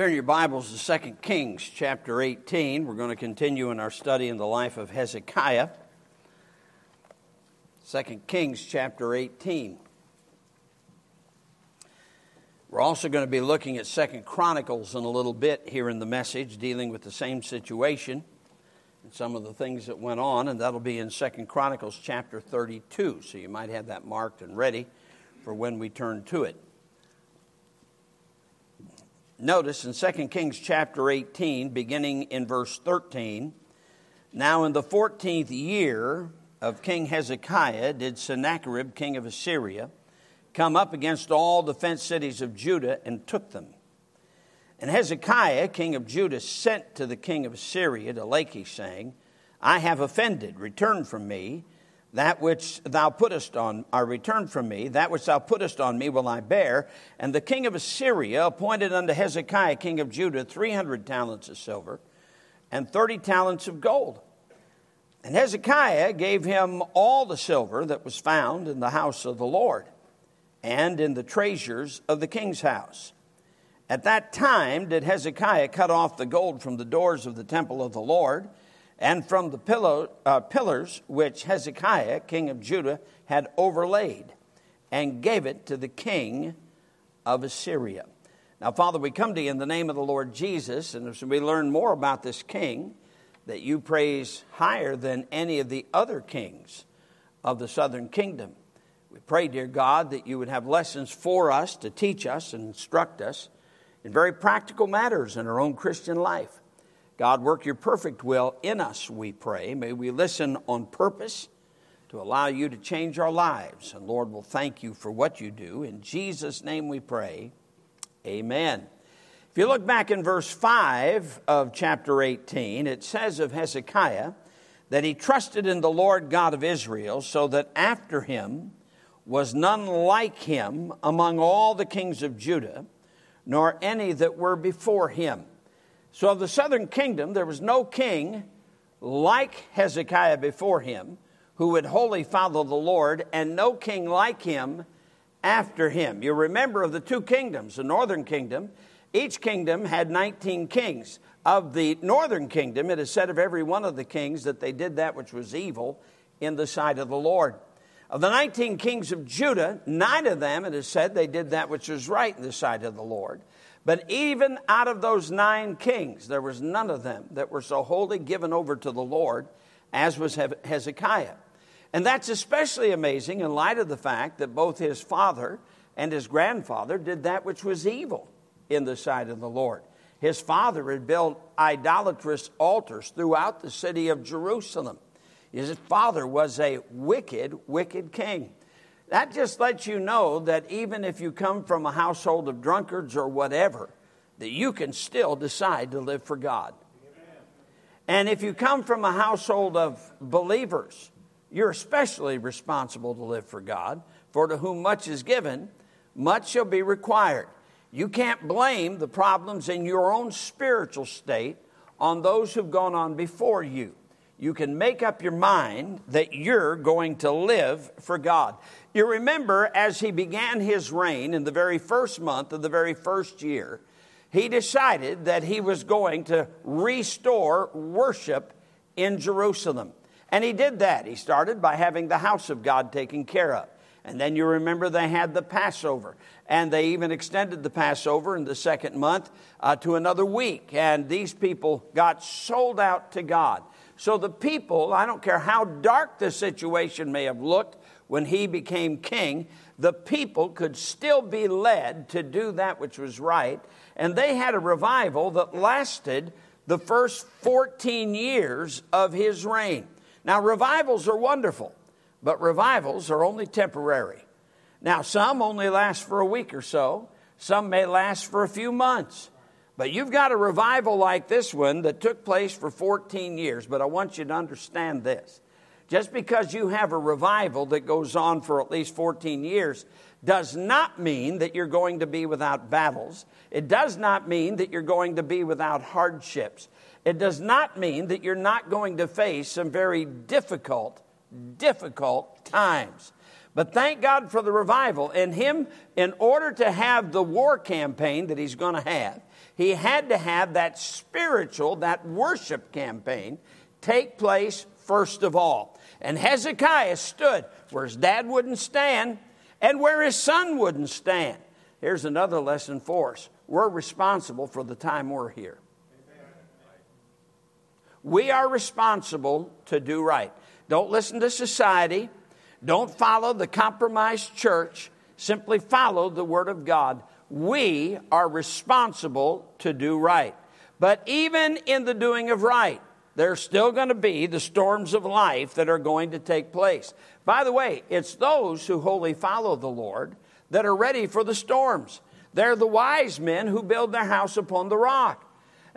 Turn your Bibles to 2 Kings chapter 18. We're going to continue in our study in the life of Hezekiah. 2 Kings chapter 18. We're also going to be looking at 2 Chronicles in a little bit here in the message, dealing with the same situation and some of the things that went on, and that'll be in 2 Chronicles chapter 32. So you might have that marked and ready for when we turn to it. Notice in 2 Kings chapter 18, beginning in verse 13, now in the 14th year of King Hezekiah did Sennacherib, king of Assyria, come up against all the fenced cities of Judah and took them. And Hezekiah, king of Judah, sent to the king of Assyria, to Lachish, saying, I have offended, return from me that which thou puttest on, or return from me, that which thou puttest on me will I bear. And the king of Assyria appointed unto Hezekiah, king of Judah, 300 talents of silver and 30 talents of gold. And Hezekiah gave him all the silver that was found in the house of the Lord and in the treasures of the king's house. At that time did Hezekiah cut off the gold from the doors of the temple of the Lord and from the pillow, uh, pillars which Hezekiah, king of Judah, had overlaid, and gave it to the king of Assyria. Now, Father, we come to you in the name of the Lord Jesus, and as we learn more about this king that you praise higher than any of the other kings of the southern kingdom, we pray, dear God, that you would have lessons for us to teach us and instruct us in very practical matters in our own Christian life. God, work your perfect will in us, we pray. May we listen on purpose to allow you to change our lives. And Lord, we'll thank you for what you do. In Jesus' name we pray. Amen. If you look back in verse 5 of chapter 18, it says of Hezekiah that he trusted in the Lord God of Israel, so that after him was none like him among all the kings of Judah, nor any that were before him. So, of the southern kingdom, there was no king like Hezekiah before him who would wholly follow the Lord, and no king like him after him. You remember of the two kingdoms, the northern kingdom, each kingdom had 19 kings. Of the northern kingdom, it is said of every one of the kings that they did that which was evil in the sight of the Lord. Of the 19 kings of Judah, nine of them, it is said, they did that which was right in the sight of the Lord. But even out of those nine kings, there was none of them that were so wholly given over to the Lord as was Hezekiah. And that's especially amazing in light of the fact that both his father and his grandfather did that which was evil in the sight of the Lord. His father had built idolatrous altars throughout the city of Jerusalem. His father was a wicked, wicked king. That just lets you know that even if you come from a household of drunkards or whatever, that you can still decide to live for God. And if you come from a household of believers, you're especially responsible to live for God. For to whom much is given, much shall be required. You can't blame the problems in your own spiritual state on those who've gone on before you. You can make up your mind that you're going to live for God. You remember, as he began his reign in the very first month of the very first year, he decided that he was going to restore worship in Jerusalem. And he did that. He started by having the house of God taken care of. And then you remember they had the Passover. And they even extended the Passover in the second month uh, to another week. And these people got sold out to God. So the people, I don't care how dark the situation may have looked, when he became king, the people could still be led to do that which was right. And they had a revival that lasted the first 14 years of his reign. Now, revivals are wonderful, but revivals are only temporary. Now, some only last for a week or so, some may last for a few months. But you've got a revival like this one that took place for 14 years. But I want you to understand this just because you have a revival that goes on for at least 14 years does not mean that you're going to be without battles. It does not mean that you're going to be without hardships. It does not mean that you're not going to face some very difficult, difficult times. But thank God for the revival. And Him, in order to have the war campaign that He's going to have, He had to have that spiritual, that worship campaign take place first of all. And Hezekiah stood where his dad wouldn't stand and where his son wouldn't stand. Here's another lesson for us we're responsible for the time we're here. We are responsible to do right. Don't listen to society. Don't follow the compromised church. Simply follow the Word of God. We are responsible to do right. But even in the doing of right, there's still going to be the storms of life that are going to take place. By the way, it's those who wholly follow the Lord that are ready for the storms. They're the wise men who build their house upon the rock.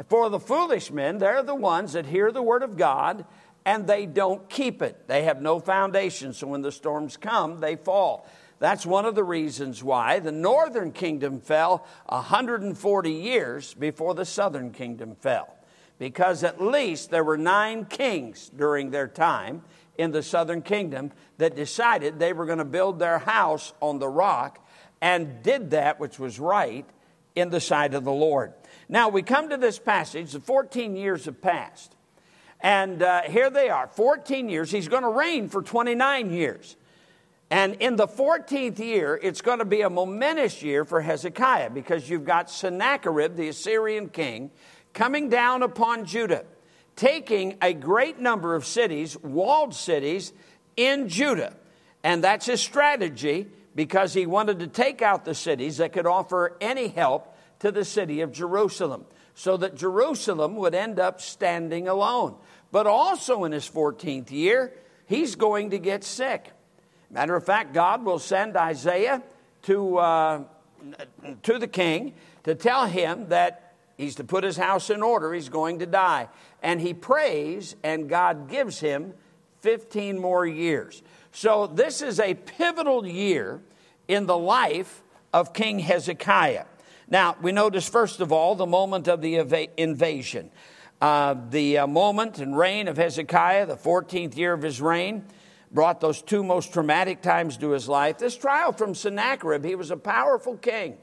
For the foolish men, they're the ones that hear the word of God and they don't keep it. They have no foundation, so when the storms come, they fall. That's one of the reasons why the northern kingdom fell 140 years before the southern kingdom fell. Because at least there were nine kings during their time in the southern kingdom that decided they were going to build their house on the rock and did that which was right in the sight of the Lord. Now we come to this passage, the 14 years have passed. And uh, here they are, 14 years. He's going to reign for 29 years. And in the 14th year, it's going to be a momentous year for Hezekiah because you've got Sennacherib, the Assyrian king, coming down upon Judah, taking a great number of cities, walled cities, in Judah. And that's his strategy because he wanted to take out the cities that could offer any help to the city of Jerusalem so that Jerusalem would end up standing alone. But also in his 14th year, he's going to get sick. Matter of fact, God will send Isaiah to, uh, to the king to tell him that he's to put his house in order, he's going to die. And he prays, and God gives him 15 more years. So this is a pivotal year in the life of King Hezekiah. Now, we notice, first of all, the moment of the invasion. Uh, the uh, moment and reign of Hezekiah, the 14th year of his reign, brought those two most traumatic times to his life. This trial from Sennacherib, he was a powerful king.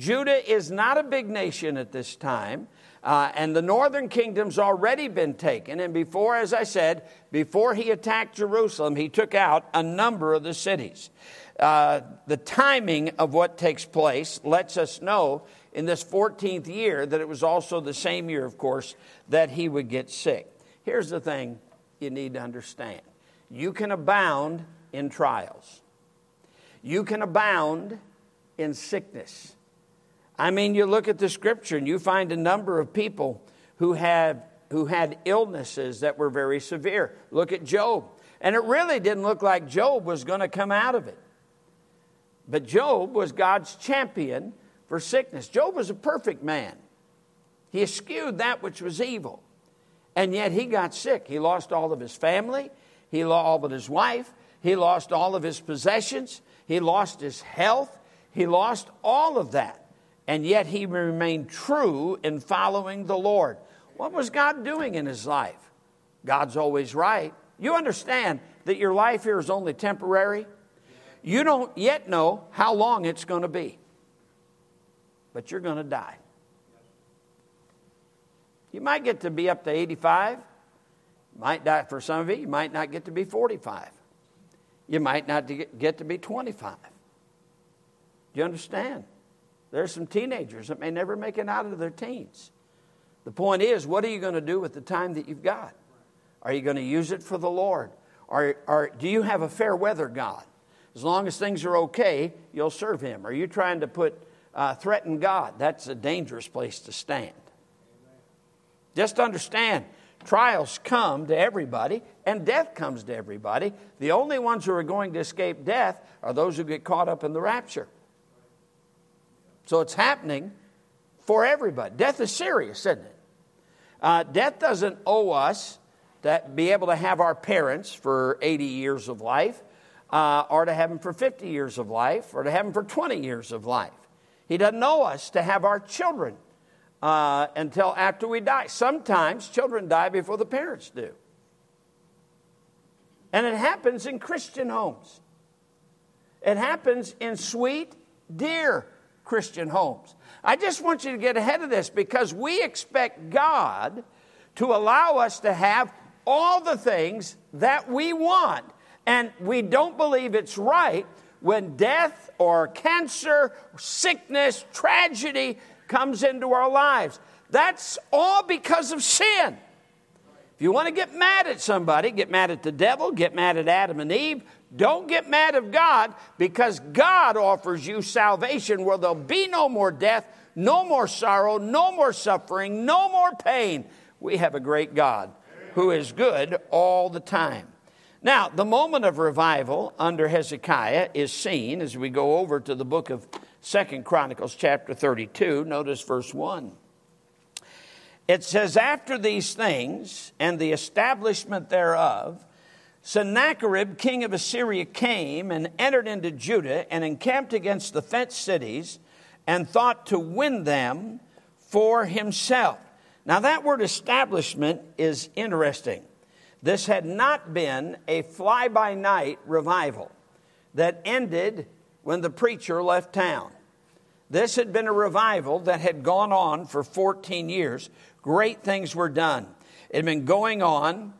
Judah is not a big nation at this time, uh, and the northern kingdom's already been taken. And before, as I said, before he attacked Jerusalem, he took out a number of the cities. Uh, the timing of what takes place lets us know in this 14th year that it was also the same year, of course, that he would get sick. Here's the thing you need to understand you can abound in trials, you can abound in sickness. I mean, you look at the scripture and you find a number of people who had, who had illnesses that were very severe. Look at Job. And it really didn't look like Job was going to come out of it. But Job was God's champion for sickness. Job was a perfect man. He eschewed that which was evil. And yet he got sick. He lost all of his family, he lost all of his wife, he lost all of his possessions, he lost his health, he lost all of that. And yet he remained true in following the Lord. What was God doing in his life? God's always right. You understand that your life here is only temporary? You don't yet know how long it's going to be but you're going to die. You might get to be up to 85. Might die for some of you. You might not get to be 45. You might not get to be 25. Do you understand? There's some teenagers that may never make it out of their teens. The point is, what are you going to do with the time that you've got? Are you going to use it for the Lord? Or, do you have a fair weather God? As long as things are okay, you'll serve Him. Are you trying to put uh, threaten God, that's a dangerous place to stand. Just understand, trials come to everybody, and death comes to everybody. The only ones who are going to escape death are those who get caught up in the rapture. So it's happening for everybody. Death is serious, isn't it? Uh, death doesn't owe us to be able to have our parents for 80 years of life, uh, or to have them for 50 years of life, or to have them for 20 years of life. He doesn't owe us to have our children uh, until after we die. Sometimes children die before the parents do. And it happens in Christian homes. It happens in sweet, dear Christian homes. I just want you to get ahead of this because we expect God to allow us to have all the things that we want. And we don't believe it's right when death or cancer, sickness, tragedy comes into our lives. That's all because of sin. If you want to get mad at somebody, get mad at the devil, get mad at Adam and Eve. Don't get mad at God because God offers you salvation where there'll be no more death, no more sorrow, no more suffering, no more pain. We have a great God who is good all the time. Now, the moment of revival under Hezekiah is seen as we go over to the book of Second Chronicles, chapter 32. Notice verse 1. It says, After these things and the establishment thereof, Sennacherib, king of Assyria, came and entered into Judah and encamped against the fenced cities and thought to win them for himself. Now, that word establishment is interesting. This had not been a fly by night revival that ended when the preacher left town. This had been a revival that had gone on for 14 years. Great things were done. It had been going on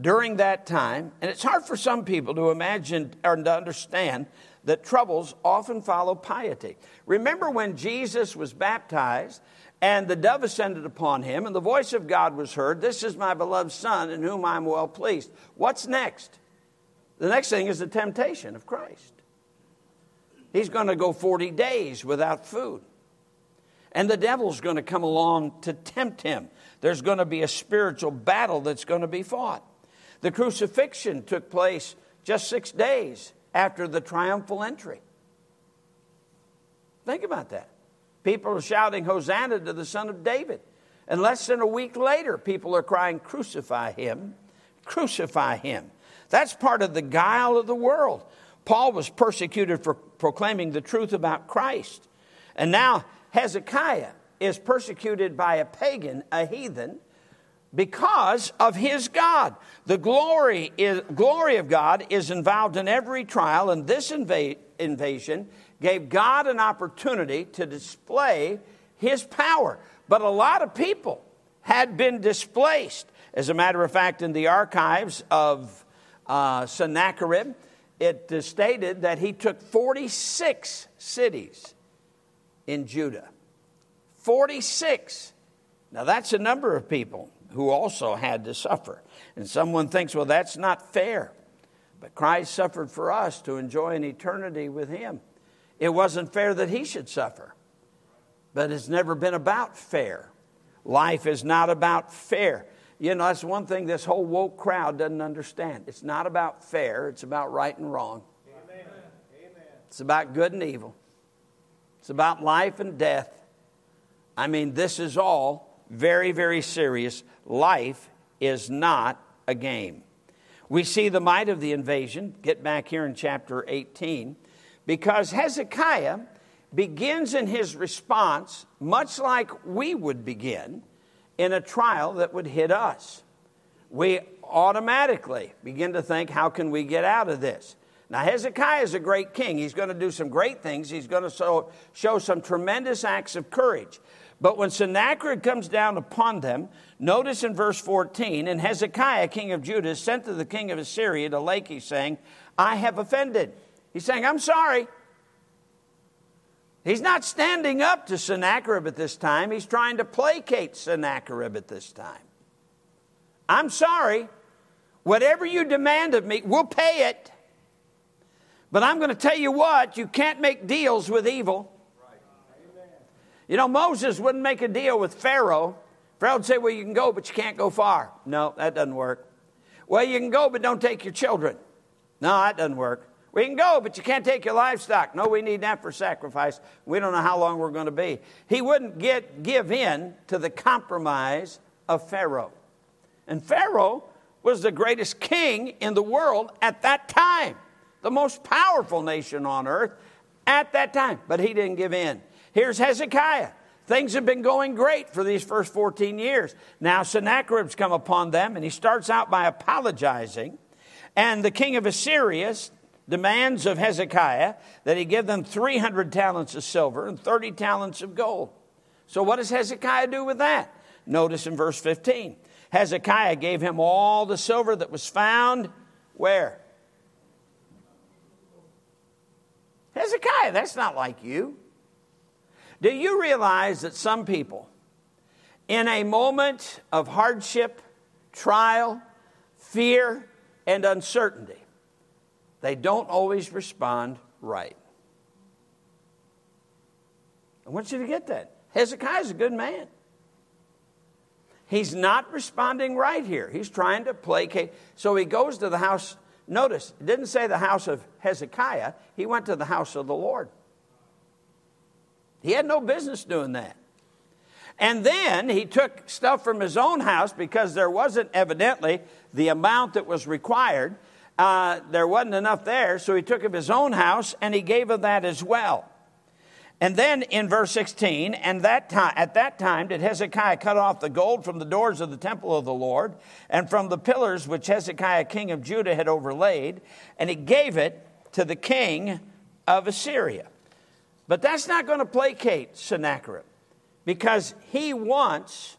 during that time, and it's hard for some people to imagine or to understand that troubles often follow piety. Remember when Jesus was baptized and the dove ascended upon him, and the voice of God was heard This is my beloved Son, in whom I'm well pleased. What's next? The next thing is the temptation of Christ. He's going to go 40 days without food. And the devil's going to come along to tempt him. There's going to be a spiritual battle that's going to be fought. The crucifixion took place just six days after the triumphal entry. Think about that. People are shouting, Hosanna to the Son of David. And less than a week later, people are crying, Crucify him, crucify him. That's part of the guile of the world. Paul was persecuted for proclaiming the truth about Christ. And now Hezekiah is persecuted by a pagan, a heathen, because of his God. The glory, is, glory of God is involved in every trial, and this inva- invasion gave God an opportunity to display his power. But a lot of people had been displaced. As a matter of fact, in the archives of uh, Sennacherib, it uh, stated that he took 46 cities in Judah. 46. Now, that's a number of people who also had to suffer. And someone thinks, well, that's not fair. But Christ suffered for us to enjoy an eternity with him. It wasn't fair that he should suffer, but it's never been about fair. Life is not about fair. You know, that's one thing this whole woke crowd doesn't understand. It's not about fair, it's about right and wrong. Amen. It's about good and evil. It's about life and death. I mean, this is all very, very serious. Life is not a game. We see the might of the invasion. Get back here in chapter 18 because Hezekiah begins in his response much like we would begin in a trial that would hit us. We automatically begin to think, how can we get out of this? Now, Hezekiah is a great king. He's going to do some great things. He's going to show, show some tremendous acts of courage. But when Sennacherib comes down upon them, notice in verse 14, and Hezekiah, king of Judah, sent to the king of Assyria to Lachish, saying, I have offended. He's saying, I'm sorry. He's not standing up to Sennacherib at this time. He's trying to placate Sennacherib at this time. I'm sorry. Whatever you demand of me, we'll pay it. But I'm going to tell you what, you can't make deals with evil. You know, Moses wouldn't make a deal with Pharaoh. Pharaoh would say, Well, you can go, but you can't go far. No, that doesn't work. Well, you can go, but don't take your children. No, that doesn't work. We can go, but you can't take your livestock. No, we need that for sacrifice. We don't know how long we're going to be. He wouldn't get, give in to the compromise of Pharaoh. And Pharaoh was the greatest king in the world at that time, the most powerful nation on earth at that time. But he didn't give in. Here's Hezekiah. Things have been going great for these first 14 years. Now Sennacherib's come upon them, and he starts out by apologizing. And the king of Assyria demands of Hezekiah that he give them 300 talents of silver and 30 talents of gold. So, what does Hezekiah do with that? Notice in verse 15 Hezekiah gave him all the silver that was found where? Hezekiah, that's not like you. Do you realize that some people, in a moment of hardship, trial, fear, and uncertainty, they don't always respond right? I want you to get that. Hezekiah's a good man. He's not responding right here. He's trying to placate. So he goes to the house. Notice, it didn't say the house of Hezekiah, he went to the house of the Lord. He had no business doing that. And then he took stuff from his own house because there wasn't evidently the amount that was required. Uh, there wasn't enough there, so he took of his own house and he gave of that as well. And then in verse 16, and that time, at that time did Hezekiah cut off the gold from the doors of the temple of the Lord and from the pillars which Hezekiah king of Judah had overlaid, and he gave it to the king of Assyria. But that's not going to placate Sennacherib because he wants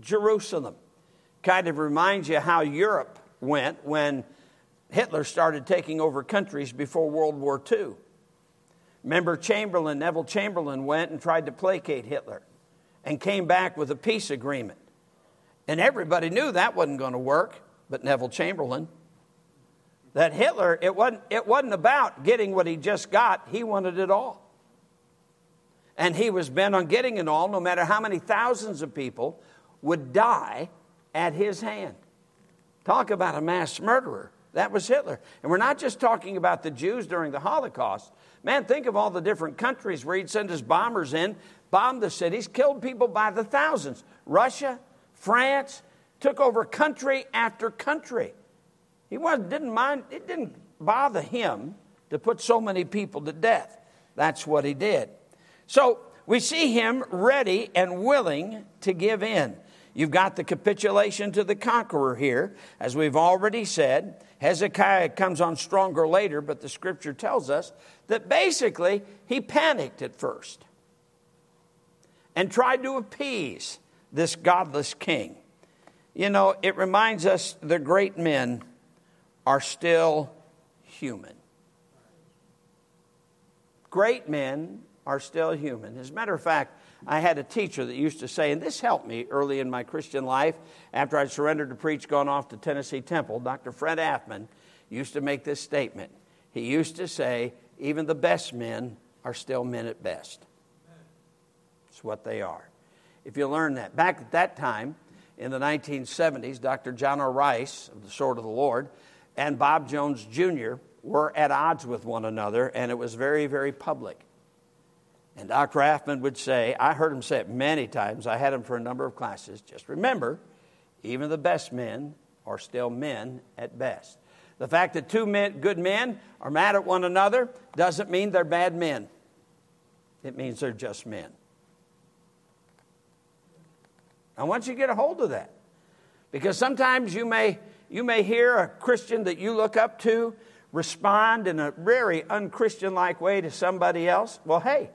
Jerusalem. Kind of reminds you how Europe went when Hitler started taking over countries before World War II. Remember, Chamberlain, Neville Chamberlain, went and tried to placate Hitler and came back with a peace agreement. And everybody knew that wasn't going to work, but Neville Chamberlain. That Hitler, it wasn't, it wasn't about getting what he just got, he wanted it all. And he was bent on getting it all, no matter how many thousands of people would die at his hand. Talk about a mass murderer. That was Hitler. And we're not just talking about the Jews during the Holocaust. Man, think of all the different countries where he'd send his bombers in, bombed the cities, killed people by the thousands. Russia, France, took over country after country. He wasn't, didn't mind, it didn't bother him to put so many people to death. That's what he did. So we see him ready and willing to give in. You've got the capitulation to the conqueror here, as we've already said. Hezekiah comes on stronger later, but the scripture tells us that basically he panicked at first and tried to appease this godless king. You know, it reminds us the great men are still human. Great men are still human. As a matter of fact, I had a teacher that used to say, and this helped me early in my Christian life after I'd surrendered to preach, gone off to Tennessee Temple. Dr. Fred Afman used to make this statement. He used to say, even the best men are still men at best. It's what they are. If you learn that. Back at that time, in the 1970s, Dr. John R. Rice of the Sword of the Lord and Bob Jones Jr. were at odds with one another, and it was very, very public. And Dr. Afman would say, I heard him say it many times, I had him for a number of classes. Just remember, even the best men are still men at best. The fact that two men, good men are mad at one another doesn't mean they're bad men, it means they're just men. I want you to get a hold of that. Because sometimes you may, you may hear a Christian that you look up to respond in a very unchristian like way to somebody else. Well, hey,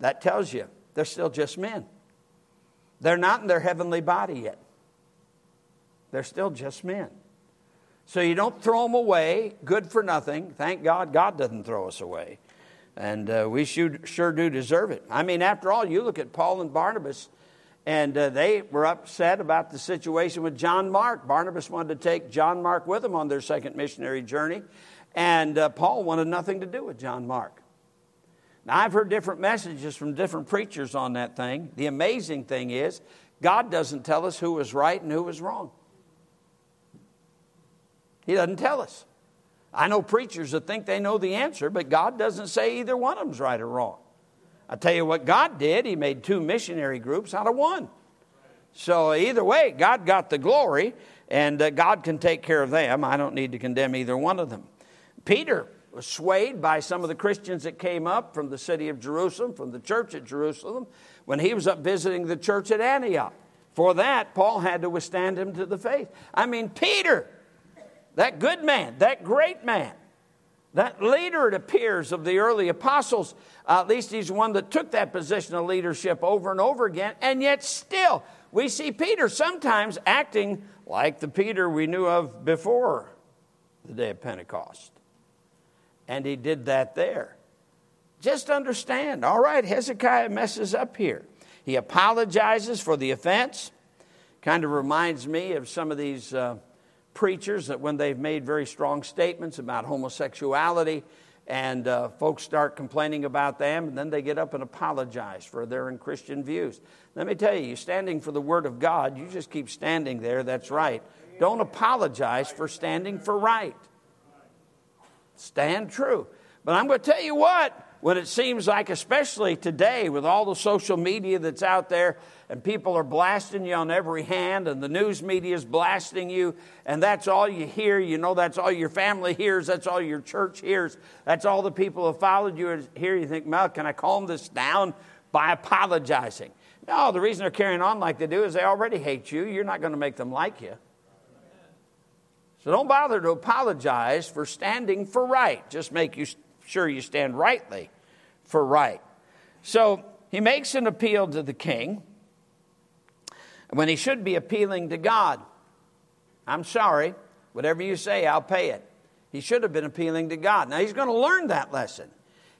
that tells you they're still just men. They're not in their heavenly body yet. They're still just men. So you don't throw them away, good for nothing. Thank God, God doesn't throw us away. And uh, we should, sure do deserve it. I mean, after all, you look at Paul and Barnabas, and uh, they were upset about the situation with John Mark. Barnabas wanted to take John Mark with them on their second missionary journey, and uh, Paul wanted nothing to do with John Mark. Now, I've heard different messages from different preachers on that thing. The amazing thing is, God doesn't tell us who was right and who was wrong. He doesn't tell us. I know preachers that think they know the answer, but God doesn't say either one of them's right or wrong. I tell you what God did, He made two missionary groups out of one. So, either way, God got the glory, and uh, God can take care of them. I don't need to condemn either one of them. Peter was swayed by some of the Christians that came up from the city of Jerusalem, from the church at Jerusalem, when he was up visiting the church at Antioch. For that, Paul had to withstand him to the faith. I mean, Peter, that good man, that great man, That leader, it appears, of the early apostles, uh, at least he's one that took that position of leadership over and over again, and yet still, we see Peter sometimes acting like the Peter we knew of before the day of Pentecost. And he did that there. Just understand, all right, Hezekiah messes up here. He apologizes for the offense. Kind of reminds me of some of these uh, preachers that when they've made very strong statements about homosexuality, and uh, folks start complaining about them, and then they get up and apologize for their Christian views. Let me tell you, you're standing for the Word of God, you just keep standing there, that's right. Don't apologize for standing for right. Stand true. But I'm going to tell you what, when it seems like, especially today, with all the social media that's out there, and people are blasting you on every hand, and the news media is blasting you, and that's all you hear. You know, that's all your family hears, that's all your church hears, that's all the people who followed you hear. You think, Mel, can I calm this down by apologizing? No, the reason they're carrying on like they do is they already hate you. You're not going to make them like you. So don't bother to apologize for standing for right. Just make you sure you stand rightly for right. So he makes an appeal to the king when he should be appealing to God. I'm sorry, whatever you say, I'll pay it. He should have been appealing to God. Now he's going to learn that lesson.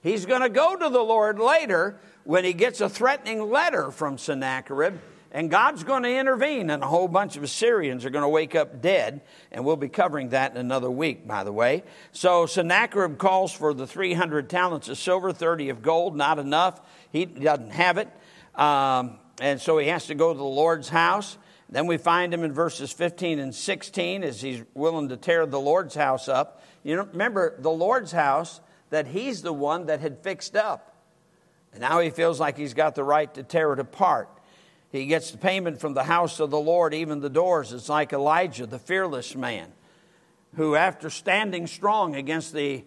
He's going to go to the Lord later when he gets a threatening letter from Sennacherib and God's going to intervene, and a whole bunch of Assyrians are going to wake up dead. And we'll be covering that in another week, by the way. So Sennacherib calls for the 300 talents of silver, 30 of gold, not enough. He doesn't have it. Um, and so he has to go to the Lord's house. Then we find him in verses 15 and 16 as he's willing to tear the Lord's house up. You know, remember the Lord's house that he's the one that had fixed up. And now he feels like he's got the right to tear it apart. He gets the payment from the house of the Lord, even the doors. It's like Elijah, the fearless man, who, after standing strong against the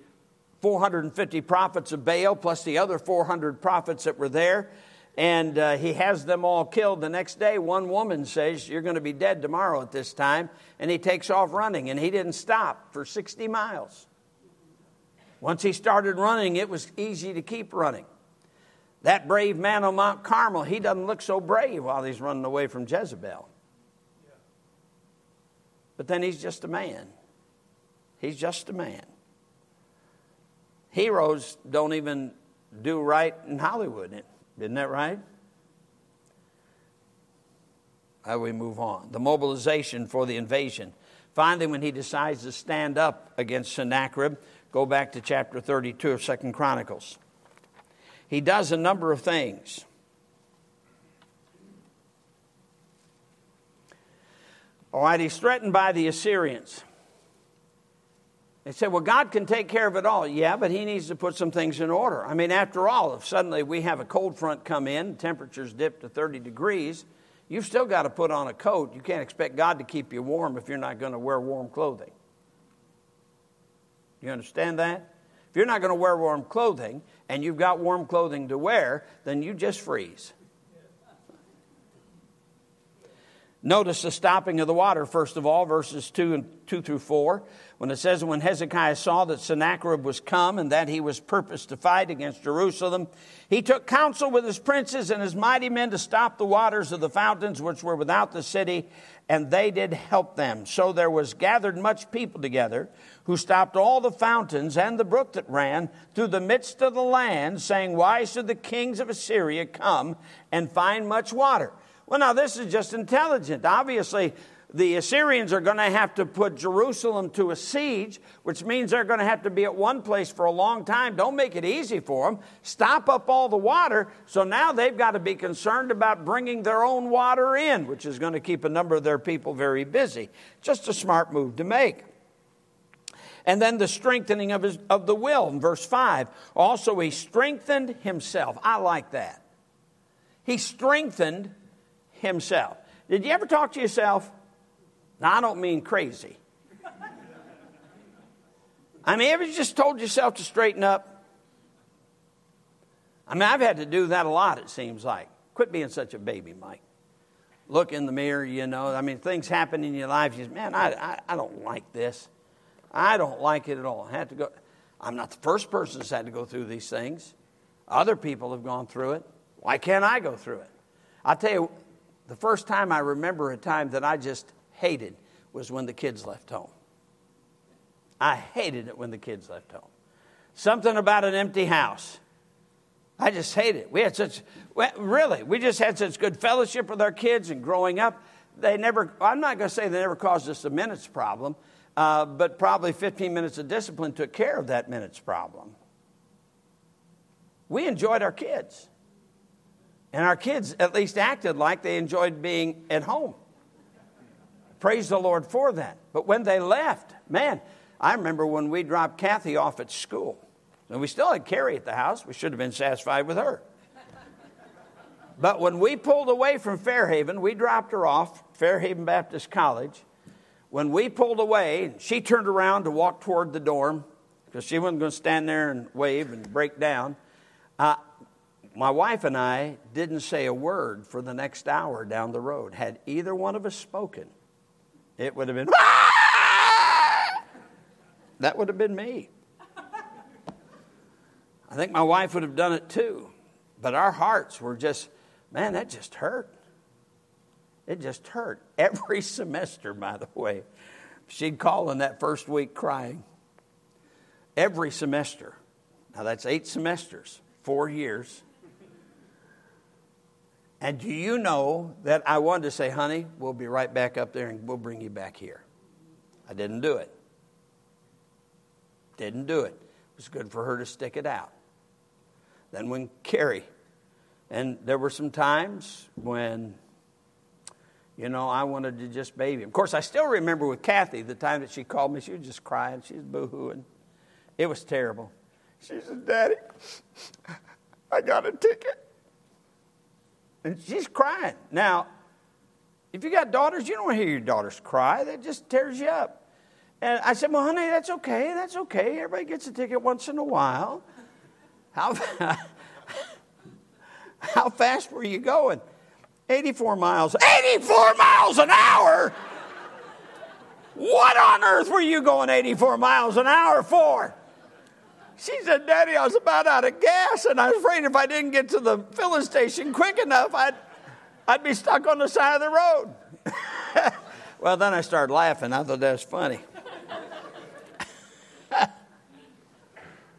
450 prophets of Baal, plus the other 400 prophets that were there, and uh, he has them all killed. The next day, one woman says, You're going to be dead tomorrow at this time. And he takes off running, and he didn't stop for 60 miles. Once he started running, it was easy to keep running. That brave man on Mount Carmel, he doesn't look so brave while he's running away from Jezebel. But then he's just a man. He's just a man. Heroes don't even do right in Hollywood, isn't that right? How we move on? The mobilization for the invasion. Finally, when he decides to stand up against Sennacherib, go back to chapter 32 of Second Chronicles he does a number of things. All right, he's threatened by the Assyrians. They said, well, God can take care of it all. Yeah, but he needs to put some things in order. I mean, after all, if suddenly we have a cold front come in, temperatures dip to 30 degrees, you've still got to put on a coat. You can't expect God to keep you warm if you're not going to wear warm clothing. You understand that? If you're not going to wear warm clothing and you've got warm clothing to wear, then you just freeze. Notice the stopping of the water, first of all, verses 2 and 2 through 4. When it says, When Hezekiah saw that Sennacherib was come and that he was purposed to fight against Jerusalem, he took counsel with his princes and his mighty men to stop the waters of the fountains which were without the city, and they did help them. So there was gathered much people together, who stopped all the fountains and the brook that ran through the midst of the land, saying, Why should the kings of Assyria come and find much water? Well, now this is just intelligent. Obviously, the Assyrians are going to have to put Jerusalem to a siege, which means they're going to have to be at one place for a long time. Don't make it easy for them. Stop up all the water. So now they've got to be concerned about bringing their own water in, which is going to keep a number of their people very busy. Just a smart move to make. And then the strengthening of, his, of the will in verse 5. Also, he strengthened himself. I like that. He strengthened himself. Did you ever talk to yourself? Now, I don't mean crazy. I mean, ever just told yourself to straighten up? I mean, I've had to do that a lot, it seems like. Quit being such a baby, Mike. Look in the mirror, you know. I mean, things happen in your life. You say, man, I, I, I don't like this. I don't like it at all. I have to go. I'm not the first person that's had to go through these things. Other people have gone through it. Why can't I go through it? I'll tell you, the first time I remember a time that I just hated was when the kids left home. I hated it when the kids left home. Something about an empty house. I just hate it. We had such, really, we just had such good fellowship with our kids and growing up. They never, I'm not going to say they never caused us a minutes problem, uh, but probably 15 minutes of discipline took care of that minutes problem. We enjoyed our kids. And our kids at least acted like they enjoyed being at home. Praise the Lord for that. But when they left, man, I remember when we dropped Kathy off at school. And we still had Carrie at the house. We should have been satisfied with her. But when we pulled away from Fairhaven, we dropped her off, Fairhaven Baptist College. When we pulled away, she turned around to walk toward the dorm because she wasn't going to stand there and wave and break down. Uh, my wife and I didn't say a word for the next hour down the road. Had either one of us spoken, it would have been, that would have been me. I think my wife would have done it too. But our hearts were just, man, that just hurt. It just hurt. Every semester, by the way, she'd call in that first week crying. Every semester. Now that's eight semesters, four years. And do you know that I wanted to say, honey, we'll be right back up there and we'll bring you back here? I didn't do it. Didn't do it. It was good for her to stick it out. Then when Carrie, and there were some times when, you know, I wanted to just baby. Of course, I still remember with Kathy the time that she called me, she was just crying, she was boo-hooing. It was terrible. She said, Daddy, I got a ticket. And she's crying. Now, if you got daughters, you don't hear your daughters cry. That just tears you up. And I said, Well, honey, that's okay. That's okay. Everybody gets a ticket once in a while. How, how fast were you going? 84 miles. 84 miles an hour? What on earth were you going 84 miles an hour for? She said, Daddy, I was about out of gas, and I was afraid if I didn't get to the filling station quick enough, I'd, I'd be stuck on the side of the road. well, then I started laughing. I thought that was funny.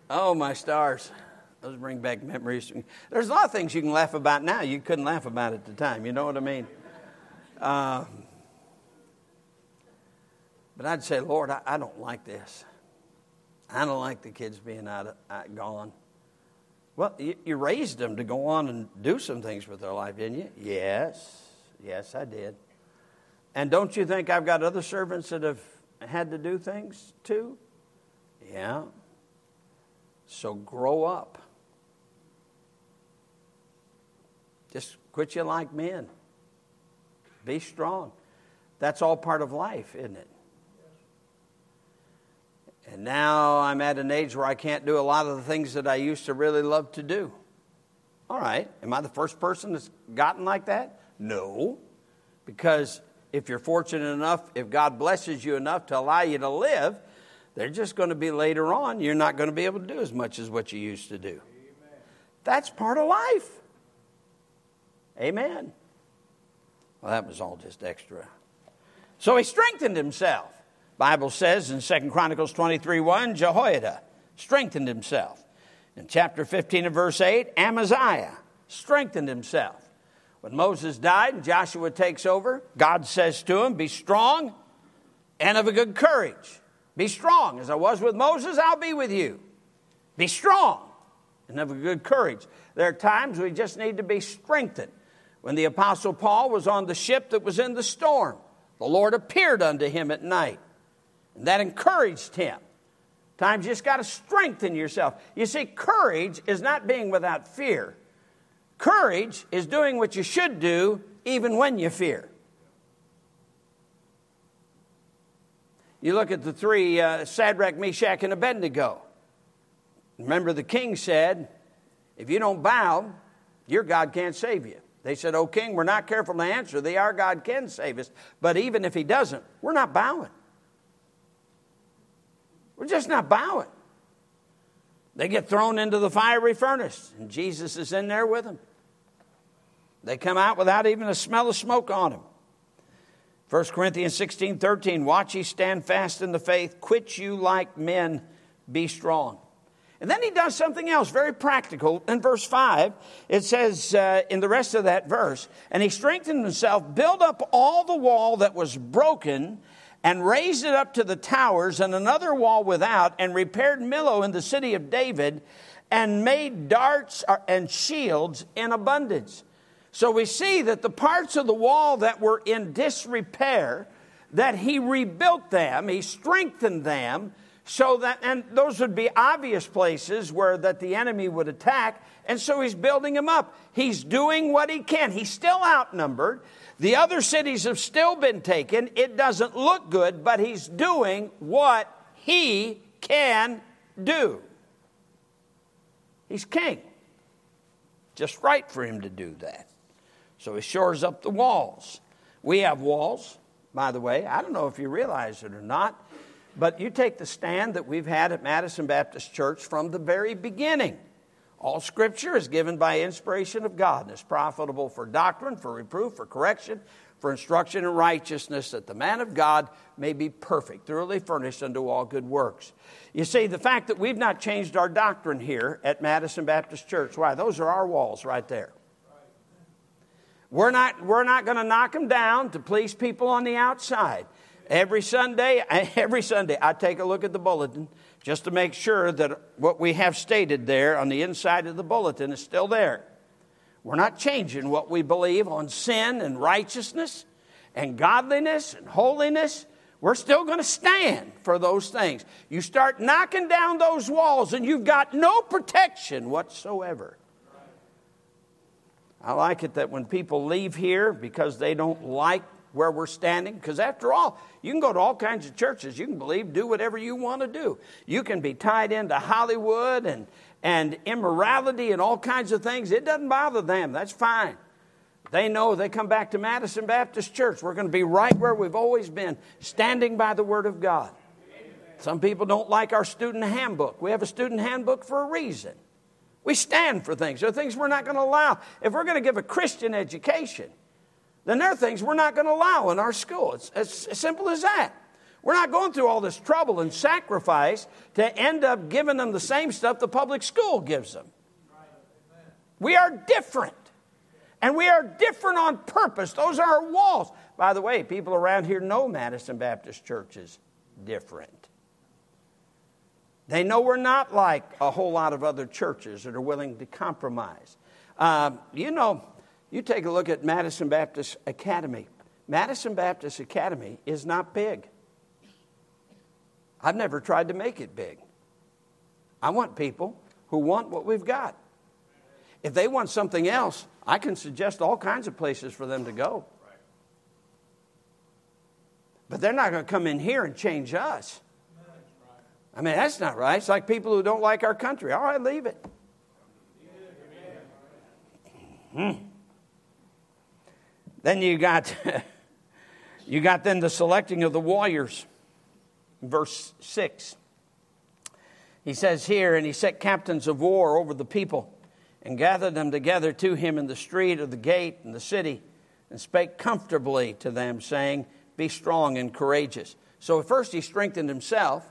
oh, my stars. Those bring back memories. There's a lot of things you can laugh about now you couldn't laugh about at the time. You know what I mean? Uh, but I'd say, Lord, I, I don't like this. I don't like the kids being out, of, out gone. Well, you, you raised them to go on and do some things with their life, didn't you? Yes. Yes, I did. And don't you think I've got other servants that have had to do things too? Yeah. So grow up. Just quit you like men. Be strong. That's all part of life, isn't it? And now I'm at an age where I can't do a lot of the things that I used to really love to do. All right, am I the first person that's gotten like that? No. Because if you're fortunate enough, if God blesses you enough to allow you to live, they're just going to be later on, you're not going to be able to do as much as what you used to do. Amen. That's part of life. Amen. Well, that was all just extra. So he strengthened himself. Bible says in 2 Chronicles 23 1, Jehoiada strengthened himself. In chapter 15 and verse 8, Amaziah strengthened himself. When Moses died and Joshua takes over, God says to him, Be strong and of a good courage. Be strong. As I was with Moses, I'll be with you. Be strong and of a good courage. There are times we just need to be strengthened. When the Apostle Paul was on the ship that was in the storm, the Lord appeared unto him at night and that encouraged him. Times you just got to strengthen yourself. You see, courage is not being without fear. Courage is doing what you should do even when you fear. You look at the three uh, Meshach, and Abednego. Remember, the king said, If you don't bow, your God can't save you. They said, Oh, king, we're not careful to answer thee. Our God can save us. But even if he doesn't, we're not bowing. We're just not bowing. They get thrown into the fiery furnace, and Jesus is in there with them. They come out without even a smell of smoke on them. 1 Corinthians 16 13, watch ye stand fast in the faith, quit you like men, be strong. And then he does something else very practical. In verse 5, it says uh, in the rest of that verse, and he strengthened himself, built up all the wall that was broken, and raised it up to the towers, and another wall without, and repaired Millo in the city of David, and made darts uh, and shields in abundance. So we see that the parts of the wall that were in disrepair, that he rebuilt them, he strengthened them, so that and those would be obvious places where that the enemy would attack and so he's building them up. He's doing what he can. He's still outnumbered the other cities have still been taken it doesn't look good but he's doing what he can do he's king just right for him to do that so he shores up the walls. We have walls, by the way. I don't know if you realize it or not, but you take the stand that we've had at Madison Baptist Church from the very beginning. All scripture is given by inspiration of God and is profitable for doctrine, for reproof, for correction, for instruction in righteousness, that the man of God may be perfect, thoroughly furnished unto all good works. You see, the fact that we've not changed our doctrine here at Madison Baptist Church, why? Those are our walls right there. We're not, we're not going to knock them down to please people on the outside. Every Sunday, every Sunday, I take a look at the bulletin just to make sure that what we have stated there on the inside of the bulletin is still there. We're not changing what we believe on sin and righteousness and godliness and holiness. We're still going to stand for those things. You start knocking down those walls and you've got no protection whatsoever. I like it that when people leave here because they don't like where we're standing, because after all, you can go to all kinds of churches. You can believe, do whatever you want to do. You can be tied into Hollywood and, and immorality and all kinds of things. It doesn't bother them. That's fine. They know they come back to Madison Baptist Church. We're going to be right where we've always been, standing by the Word of God. Some people don't like our student handbook. We have a student handbook for a reason. We stand for things. There are things we're not going to allow. If we're going to give a Christian education, then there are things we're not going to allow in our school. It's, as simple as that. We're not going through all this trouble and sacrifice to end up giving them the same stuff the public school gives them. We are different. And we are different on purpose. Those are our walls. By the way, people around here know Madison Baptist Church is different. They know we're not like a whole lot of other churches that are willing to compromise. Um, you know, you take a look at Madison Baptist Academy. Madison Baptist Academy is not big. I've never tried to make it big. I want people who want what we've got. If they want something else, I can suggest all kinds of places for them to go. But they're not going to come in here and change us. I mean, that's not right. It's like people who don't like our country. All right, leave it. Hmm. Then you got you got then the selecting of the warriors. Verse 6. He says here, and he set captains of war over the people and gathered them together to him in the street of the gate in the city and spake comfortably to them, saying, Be strong and courageous. So at first he strengthened himself,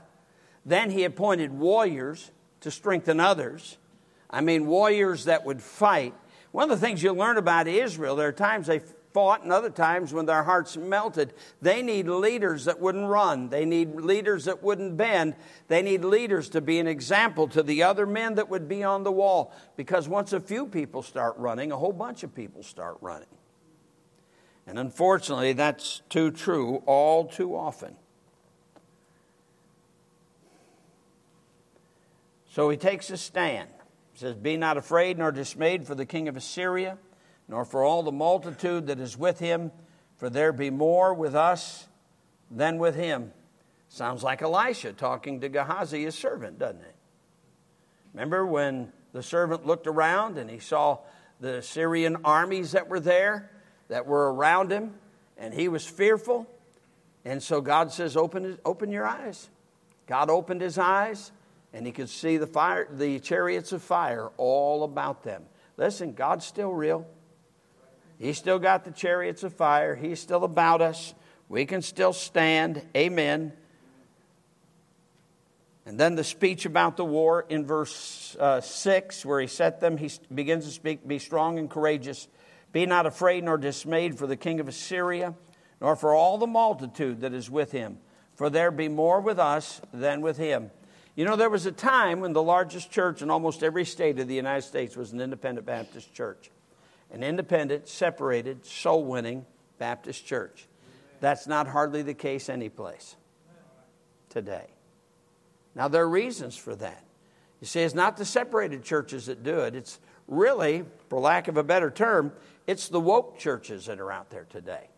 then he appointed warriors to strengthen others. I mean, warriors that would fight. One of the things you learn about Israel, there are times they fought and other times when their hearts melted. They need leaders that wouldn't run. They need leaders that wouldn't bend. They need leaders to be an example to the other men that would be on the wall. Because once a few people start running, a whole bunch of people start running. And unfortunately, that's too true all too often. So he takes a stand. He says, Be not afraid nor dismayed for the king of Assyria, nor for all the multitude that is with him, for there be more with us than with him. Sounds like Elisha talking to Gehazi, his servant, doesn't it? Remember when the servant looked around and he saw the Syrian armies that were there, that were around him, and he was fearful. And so God says, Open, open your eyes. God opened his eyes and he could see the fire, the chariots of fire all about them. Listen, God's still real. He's still got the chariots of fire. He's still about us. We can still stand. Amen. And then the speech about the war in verse uh, 6, where he set them, he begins to speak Be strong and courageous. Be not afraid nor dismayed for the king of Assyria, nor for all the multitude that is with him, for there be more with us than with him. You know, there was a time when the largest church in almost every state of the United States was an independent Baptist church, an independent, separated, soul winning Baptist church. That's not hardly the case anyplace today. Now, there are reasons for that. You see, it's not the separated churches that do it, it's really, for lack of a better term, it's the woke churches that are out there today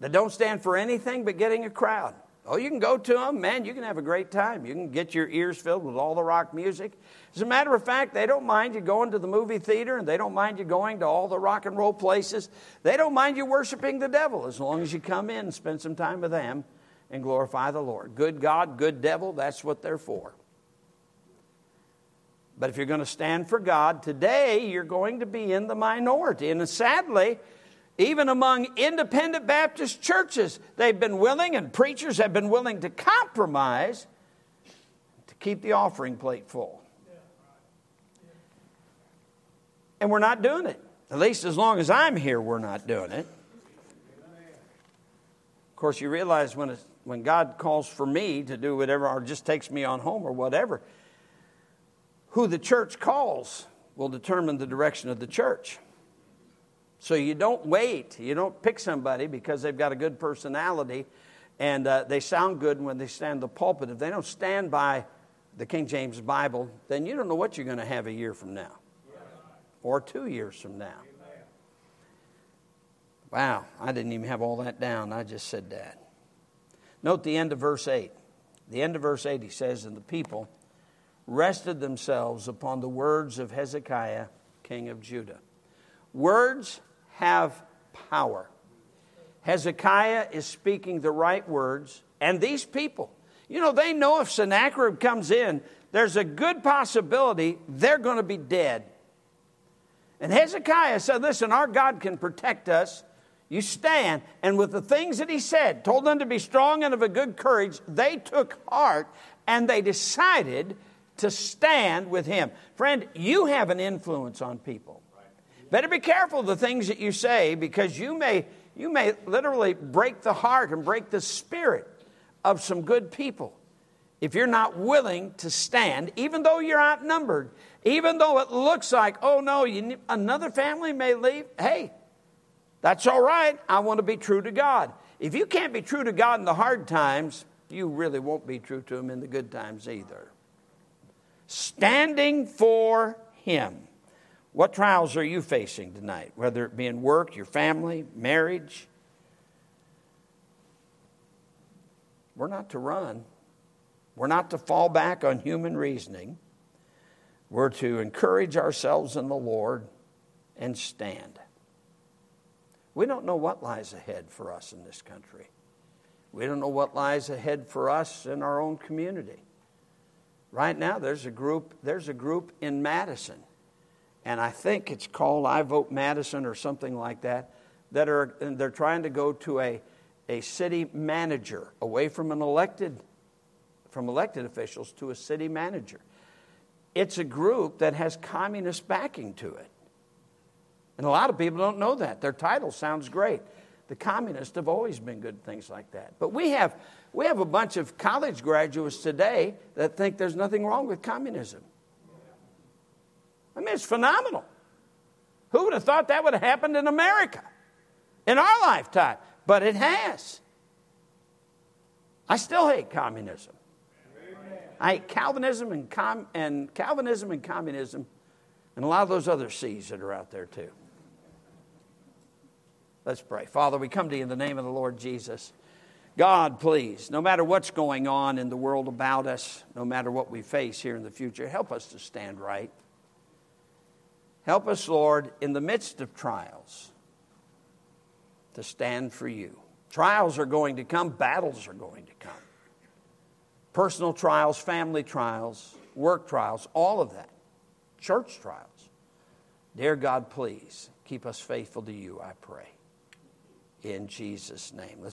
that don't stand for anything but getting a crowd. Oh, you can go to them, man, you can have a great time. You can get your ears filled with all the rock music. As a matter of fact, they don't mind you going to the movie theater and they don't mind you going to all the rock and roll places. They don't mind you worshiping the devil as long as you come in and spend some time with them and glorify the Lord. Good God, good devil, that's what they're for. But if you're going to stand for God, today you're going to be in the minority. And sadly, even among independent Baptist churches, they've been willing, and preachers have been willing to compromise to keep the offering plate full. And we're not doing it. At least as long as I'm here, we're not doing it. Of course, you realize when, when God calls for me to do whatever, or just takes me on home or whatever, who the church calls will determine the direction of the church. So you don't wait. You don't pick somebody because they've got a good personality and uh, they sound good when they stand the pulpit. If they don't stand by the King James Bible, then you don't know what you're going to have a year from now or two years from now. Wow, I didn't even have all that down. I just said that. Note the end of verse 8. The end of verse 8, he says, And the people rested themselves upon the words of Hezekiah, king of Judah. Words have power. Hezekiah is speaking the right words, and these people, you know, they know if Sennacherib comes in, there's a good possibility they're going to be dead. And Hezekiah said, Listen, our God can protect us. You stand. And with the things that he said, told them to be strong and of a good courage, they took heart and they decided to stand with him. Friend, you have an influence on people. Better be careful of the things that you say because you may, you may literally break the heart and break the spirit of some good people if you're not willing to stand, even though you're outnumbered, even though it looks like, oh no, you, another family may leave. Hey, that's all right. I want to be true to God. If you can't be true to God in the hard times, you really won't be true to Him in the good times either. Standing for Him. What trials are you facing tonight? Whether it be in work, your family, marriage? We're not to run. We're not to fall back on human reasoning. We're to encourage ourselves in the Lord and stand. We don't know what lies ahead for us in this country. We don't know what lies ahead for us in our own community. Right now, there's a group, there's a group in Madison and I think it's called I Vote Madison or something like that, that are they're trying to go to a, a city manager away from an elected from elected officials to a city manager. It's a group that has communist backing to it. And a lot of people don't know that. Their title sounds great. The communists have always been good things like that. But we have, we have a bunch of college graduates today that think there's nothing wrong with communism. I mean, it's phenomenal. Who would have thought that would have happened in America in our lifetime? But it has. I still hate communism. I hate Calvinism and, com- and Calvinism and communism and a lot of those other C's that are out there too. Let's pray. Father, we come to you in the name of the Lord Jesus. God, please, no matter what's going on in the world about us, no matter what we face here in the future, help us to stand right. Help us, Lord, in the midst of trials to stand for you. Trials are going to come, battles are going to come. personal trials, family trials, work trials, all of that, church trials. Dear God, please keep us faithful to you, I pray. In Jesus' name. Let's